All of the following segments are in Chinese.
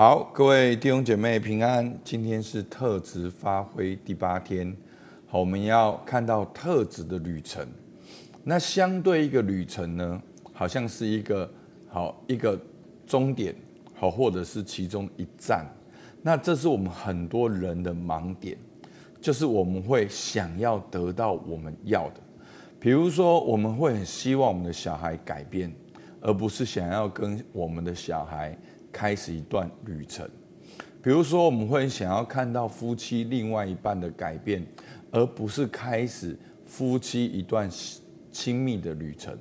好，各位弟兄姐妹平安。今天是特质发挥第八天。好，我们要看到特质的旅程。那相对一个旅程呢，好像是一个好一个终点，好，或者是其中一站。那这是我们很多人的盲点，就是我们会想要得到我们要的。比如说，我们会很希望我们的小孩改变，而不是想要跟我们的小孩。开始一段旅程，比如说，我们会想要看到夫妻另外一半的改变，而不是开始夫妻一段亲密的旅程。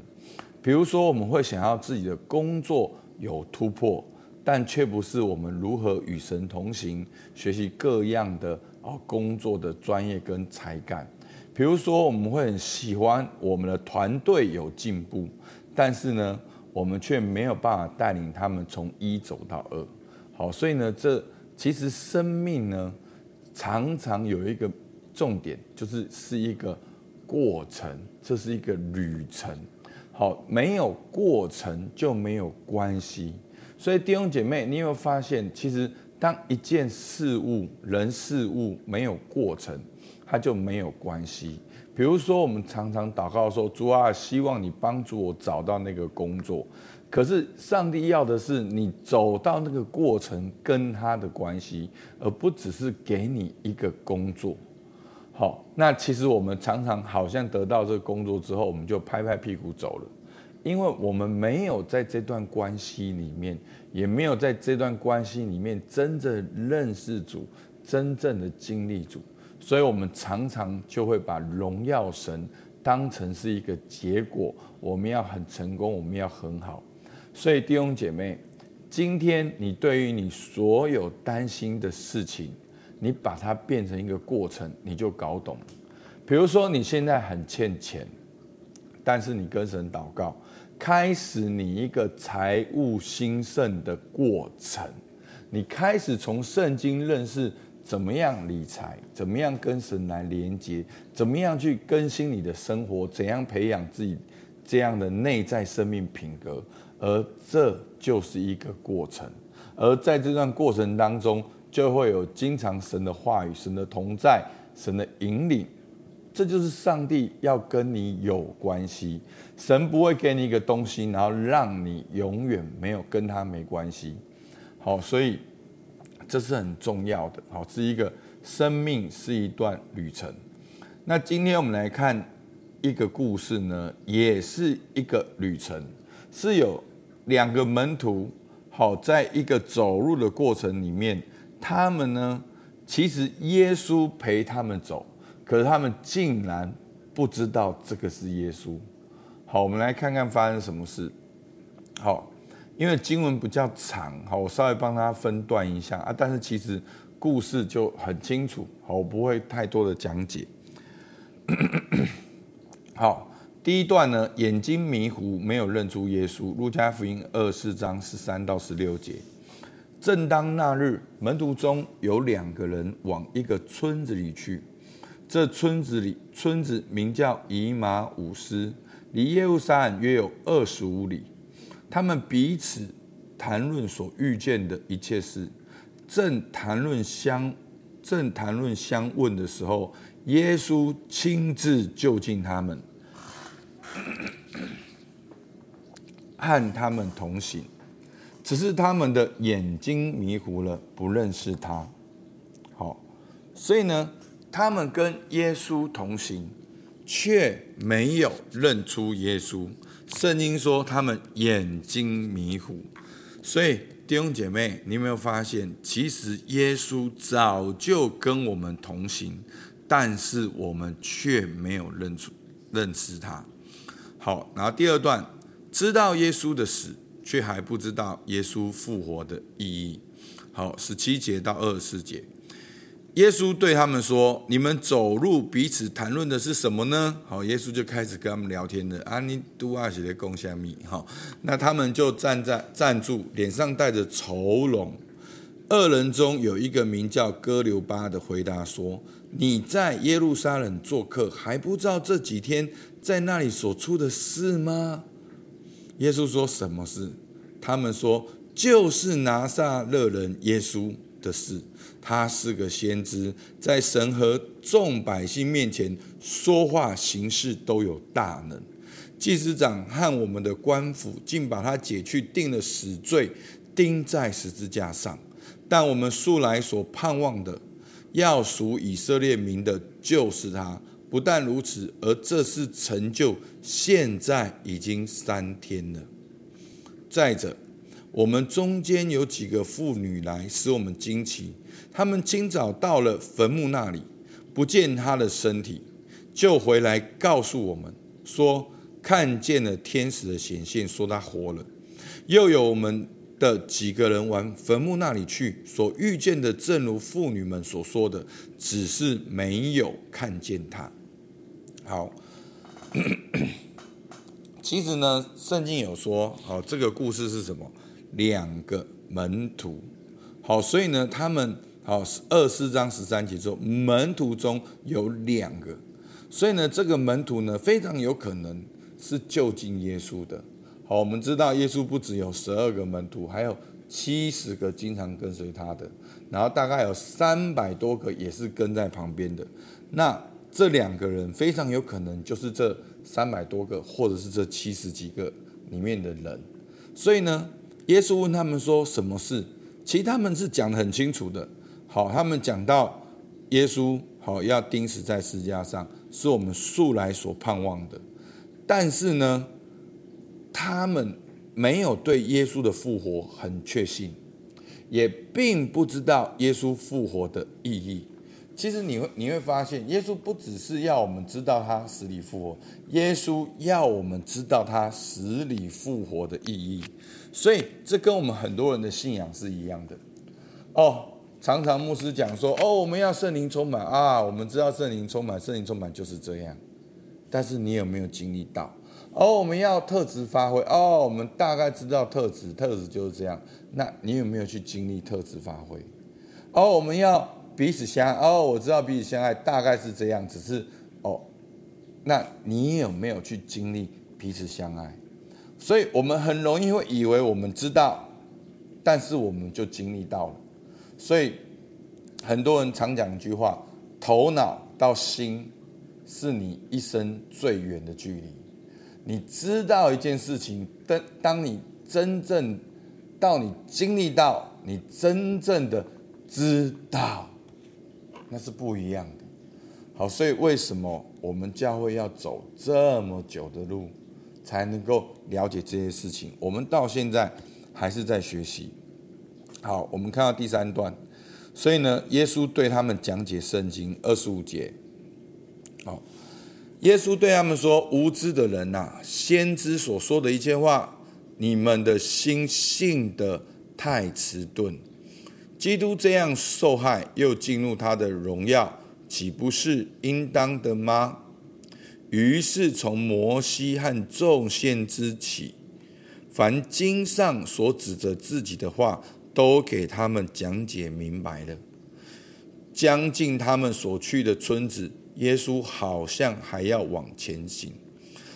比如说，我们会想要自己的工作有突破，但却不是我们如何与神同行，学习各样的啊工作的专业跟才干。比如说，我们会很喜欢我们的团队有进步，但是呢，我们却没有办法带领他们从一走到二，好，所以呢，这其实生命呢，常常有一个重点，就是是一个过程，这是一个旅程，好，没有过程就没有关系。所以弟兄姐妹，你有没有发现，其实当一件事物、人事物没有过程，它就没有关系。比如说，我们常常祷告说：“主啊，希望你帮助我找到那个工作。”可是上帝要的是你走到那个过程跟他的关系，而不只是给你一个工作。好，那其实我们常常好像得到这个工作之后，我们就拍拍屁股走了，因为我们没有在这段关系里面，也没有在这段关系里面真正认识主，真正的经历主。所以，我们常常就会把荣耀神当成是一个结果。我们要很成功，我们要很好。所以，弟兄姐妹，今天你对于你所有担心的事情，你把它变成一个过程，你就搞懂。比如说，你现在很欠钱，但是你跟神祷告，开始你一个财务兴盛的过程。你开始从圣经认识。怎么样理财？怎么样跟神来连接？怎么样去更新你的生活？怎样培养自己这样的内在生命品格？而这就是一个过程。而在这段过程当中，就会有经常神的话语、神的同在、神的引领。这就是上帝要跟你有关系。神不会给你一个东西，然后让你永远没有跟他没关系。好，所以。这是很重要的，好，是一个生命是一段旅程。那今天我们来看一个故事呢，也是一个旅程，是有两个门徒，好，在一个走路的过程里面，他们呢，其实耶稣陪他们走，可是他们竟然不知道这个是耶稣。好，我们来看看发生什么事。好。因为经文比较长，好，我稍微帮他分段一下啊。但是其实故事就很清楚，好，我不会太多的讲解。好，第一段呢，眼睛迷糊，没有认出耶稣。路加福音二四章十三到十六节。正当那日，门徒中有两个人往一个村子里去，这村子里村子名叫以马忤斯，离耶路撒冷约有二十五里。他们彼此谈论所遇见的一切事，正谈论相正谈论相问的时候，耶稣亲自就近他们，和他们同行，只是他们的眼睛迷糊了，不认识他。好，所以呢，他们跟耶稣同行，却没有认出耶稣。圣经说他们眼睛迷糊，所以弟兄姐妹，你有没有发现，其实耶稣早就跟我们同行，但是我们却没有认出、认识他。好，然后第二段，知道耶稣的死，却还不知道耶稣复活的意义。好，十七节到二十四节。耶稣对他们说：“你们走路彼此谈论的是什么呢？”好，耶稣就开始跟他们聊天了。啊，你都阿写的共虾米？好，那他们就站在站住，脸上带着愁容。二人中有一个名叫哥留巴的，回答说：“你在耶路撒冷做客，还不知道这几天在那里所出的事吗？”耶稣说：“什么事？”他们说：“就是拿撒勒人耶稣的事。他是个先知，在神和众百姓面前说话行事都有大能。祭司长和我们的官府竟把他解去，定了死罪，钉在十字架上。但我们素来所盼望的，要赎以色列民的，就是他。不但如此，而这事成就，现在已经三天了。再者，我们中间有几个妇女来，使我们惊奇。她们清早到了坟墓那里，不见他的身体，就回来告诉我们说，看见了天使的显现，说他活了。又有我们的几个人往坟墓那里去，所遇见的正如妇女们所说的，只是没有看见他。好，其实呢，圣经有说，好，这个故事是什么？两个门徒，好，所以呢，他们好二四章十三节说，门徒中有两个，所以呢，这个门徒呢，非常有可能是就近耶稣的。好，我们知道耶稣不只有十二个门徒，还有七十个经常跟随他的，然后大概有三百多个也是跟在旁边的。那这两个人非常有可能就是这三百多个，或者是这七十几个里面的人。所以呢，耶稣问他们说什么事？其实他们是讲得很清楚的。好，他们讲到耶稣好要钉死在十字架上，是我们素来所盼望的。但是呢，他们没有对耶稣的复活很确信，也并不知道耶稣复活的意义。其实你会你会发现，耶稣不只是要我们知道他死里复活，耶稣要我们知道他死里复活的意义。所以这跟我们很多人的信仰是一样的。哦，常常牧师讲说，哦，我们要圣灵充满啊，我们知道圣灵充满，圣灵充满就是这样。但是你有没有经历到？哦，我们要特质发挥，哦，我们大概知道特质，特质就是这样。那你有没有去经历特质发挥？哦，我们要。彼此相爱哦，我知道彼此相爱大概是这样，只是哦，那你有没有去经历彼此相爱？所以我们很容易会以为我们知道，但是我们就经历到了。所以很多人常讲一句话：头脑到心是你一生最远的距离。你知道一件事情，但当你真正到你经历到，你真正的知道。那是不一样的。好，所以为什么我们教会要走这么久的路，才能够了解这些事情？我们到现在还是在学习。好，我们看到第三段。所以呢，耶稣对他们讲解圣经二十五节。好，耶稣对他们说：“无知的人呐，先知所说的一切话，你们的心信得太迟钝。”基督这样受害，又进入他的荣耀，岂不是应当的吗？于是从摩西和众先知起，凡经上所指着自己的话，都给他们讲解明白了。将近他们所去的村子，耶稣好像还要往前行。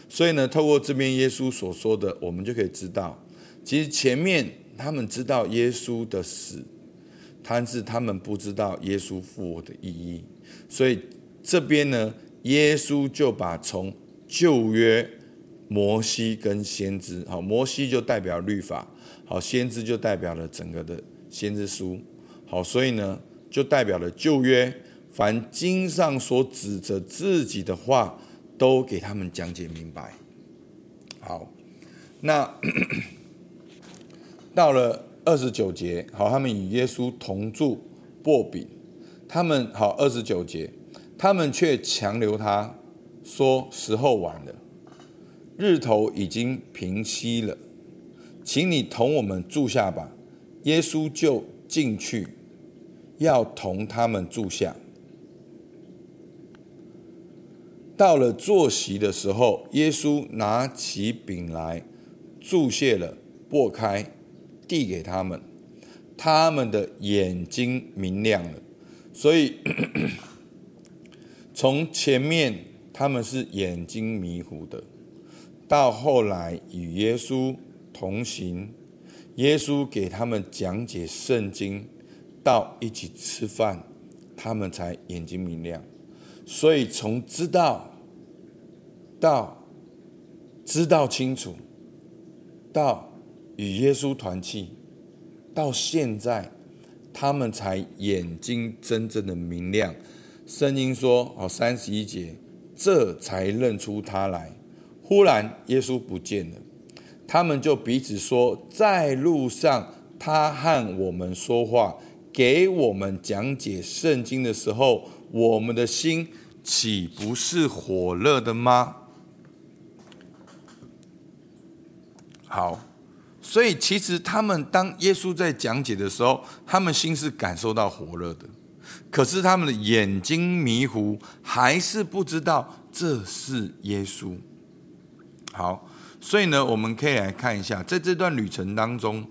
所以呢，透过这边耶稣所说的，我们就可以知道，其实前面他们知道耶稣的死。但是他们不知道耶稣复活的意义，所以这边呢，耶稣就把从旧约摩西跟先知，好，摩西就代表律法，好，先知就代表了整个的先知书，好，所以呢，就代表了旧约，凡经上所指着自己的话，都给他们讲解明白。好，那 到了。二十九节，好，他们与耶稣同住，擘饼。他们好，二十九节，他们却强留他，说时候晚了，日头已经平西了，请你同我们住下吧。耶稣就进去，要同他们住下。到了坐席的时候，耶稣拿起饼来，祝谢了，擘开。递给他们，他们的眼睛明亮了。所以 从前面他们是眼睛迷糊的，到后来与耶稣同行，耶稣给他们讲解圣经，到一起吃饭，他们才眼睛明亮。所以从知道到知道清楚，到与耶稣团契，到现在，他们才眼睛真正的明亮。声音说：“哦，三十一节，这才认出他来。”忽然，耶稣不见了。他们就彼此说：“在路上，他和我们说话，给我们讲解圣经的时候，我们的心岂不是火热的吗？”好，所以其实他们当耶稣在讲解的时候，他们心是感受到火热的，可是他们的眼睛迷糊，还是不知道这是耶稣。好。所以呢，我们可以来看一下，在这段旅程当中，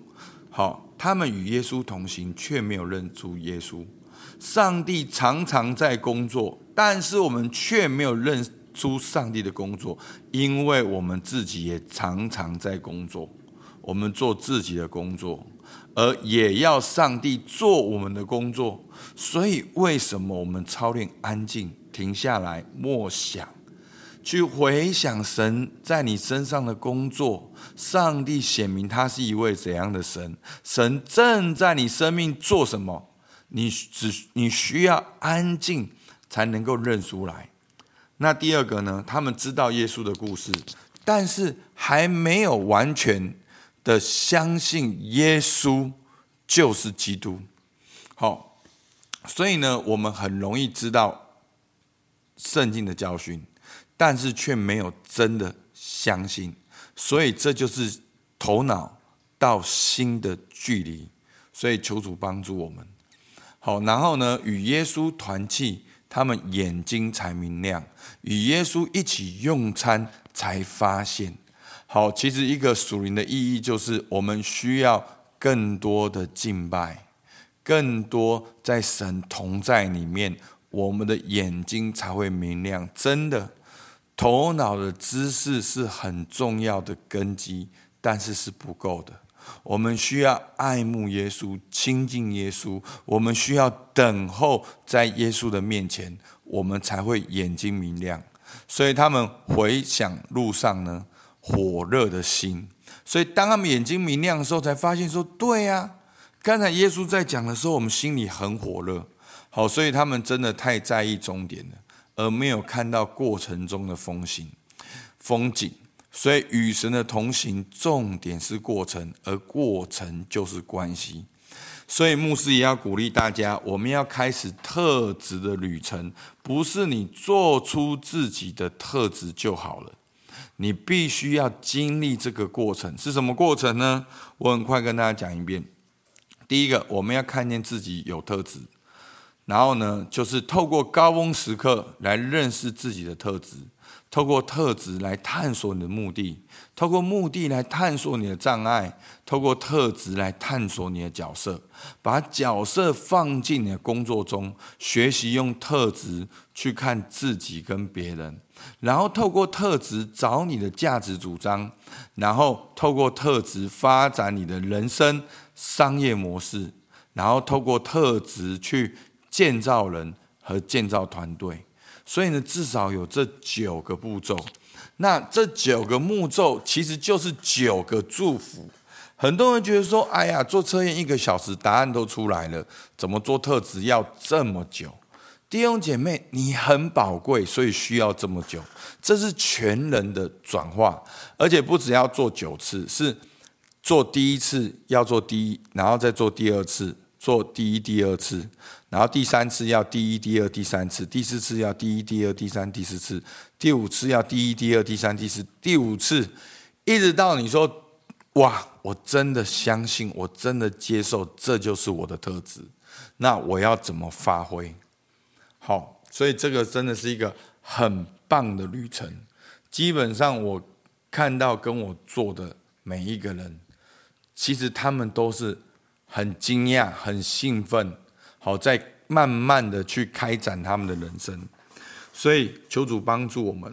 好，他们与耶稣同行，却没有认出耶稣。上帝常常在工作，但是我们却没有认出上帝的工作，因为我们自己也常常在工作，我们做自己的工作，而也要上帝做我们的工作。所以，为什么我们操练安静，停下来默想？去回想神在你身上的工作，上帝显明他是一位怎样的神？神正在你生命做什么？你只你需要安静才能够认出来。那第二个呢？他们知道耶稣的故事，但是还没有完全的相信耶稣就是基督。好，所以呢，我们很容易知道圣经的教训。但是却没有真的相信，所以这就是头脑到心的距离。所以求主帮助我们。好，然后呢，与耶稣团契，他们眼睛才明亮；与耶稣一起用餐，才发现。好，其实一个属灵的意义就是，我们需要更多的敬拜，更多在神同在里面，我们的眼睛才会明亮。真的。头脑的知识是很重要的根基，但是是不够的。我们需要爱慕耶稣，亲近耶稣。我们需要等候在耶稣的面前，我们才会眼睛明亮。所以他们回想路上呢，火热的心。所以当他们眼睛明亮的时候，才发现说：对呀，刚才耶稣在讲的时候，我们心里很火热。好，所以他们真的太在意终点了。而没有看到过程中的风景，风景，所以与神的同行，重点是过程，而过程就是关系。所以牧师也要鼓励大家，我们要开始特质的旅程，不是你做出自己的特质就好了，你必须要经历这个过程。是什么过程呢？我很快跟大家讲一遍。第一个，我们要看见自己有特质。然后呢，就是透过高峰时刻来认识自己的特质，透过特质来探索你的目的，透过目的来探索你的障碍，透过特质来探索你的角色，把角色放进你的工作中，学习用特质去看自己跟别人，然后透过特质找你的价值主张，然后透过特质发展你的人生商业模式，然后透过特质去。建造人和建造团队，所以呢，至少有这九个步骤。那这九个步骤其实就是九个祝福。很多人觉得说：“哎呀，做测验一个小时，答案都出来了，怎么做特质要这么久？”弟兄姐妹，你很宝贵，所以需要这么久。这是全人的转化，而且不只要做九次，是做第一次要做第一，然后再做第二次。做第一、第二次，然后第三次要第一、第二、第三次，第四次要第一、第二、第三、第四次，第五次要第一、第二、第三、第四，第五次，一直到你说哇，我真的相信，我真的接受，这就是我的特质。那我要怎么发挥？好，所以这个真的是一个很棒的旅程。基本上我看到跟我做的每一个人，其实他们都是。很惊讶，很兴奋，好，在慢慢的去开展他们的人生，所以求主帮助我们。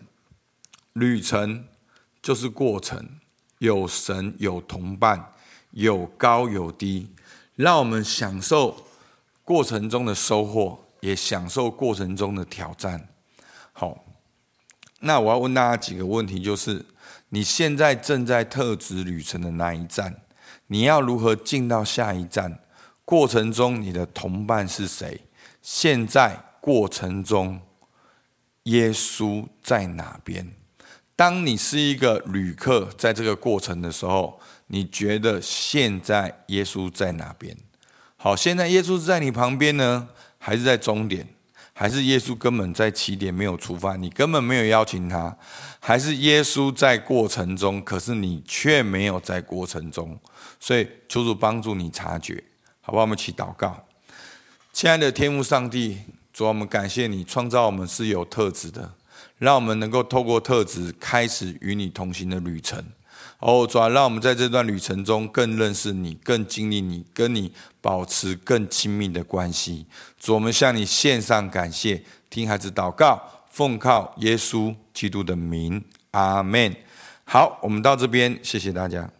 旅程就是过程，有神，有同伴，有高有低，让我们享受过程中的收获，也享受过程中的挑战。好，那我要问大家几个问题，就是你现在正在特指旅程的哪一站？你要如何进到下一站？过程中你的同伴是谁？现在过程中，耶稣在哪边？当你是一个旅客，在这个过程的时候，你觉得现在耶稣在哪边？好，现在耶稣是在你旁边呢，还是在终点？还是耶稣根本在起点没有出发，你根本没有邀请他？还是耶稣在过程中，可是你却没有在过程中？所以求主帮助你察觉，好不好？我们一起祷告，亲爱的天父上帝，主，我们感谢你创造我们是有特质的。让我们能够透过特质开始与你同行的旅程，哦，主啊，让我们在这段旅程中更认识你，更经历你，跟你保持更亲密的关系。主，我们向你献上感谢，听孩子祷告，奉靠耶稣基督的名，阿门。好，我们到这边，谢谢大家。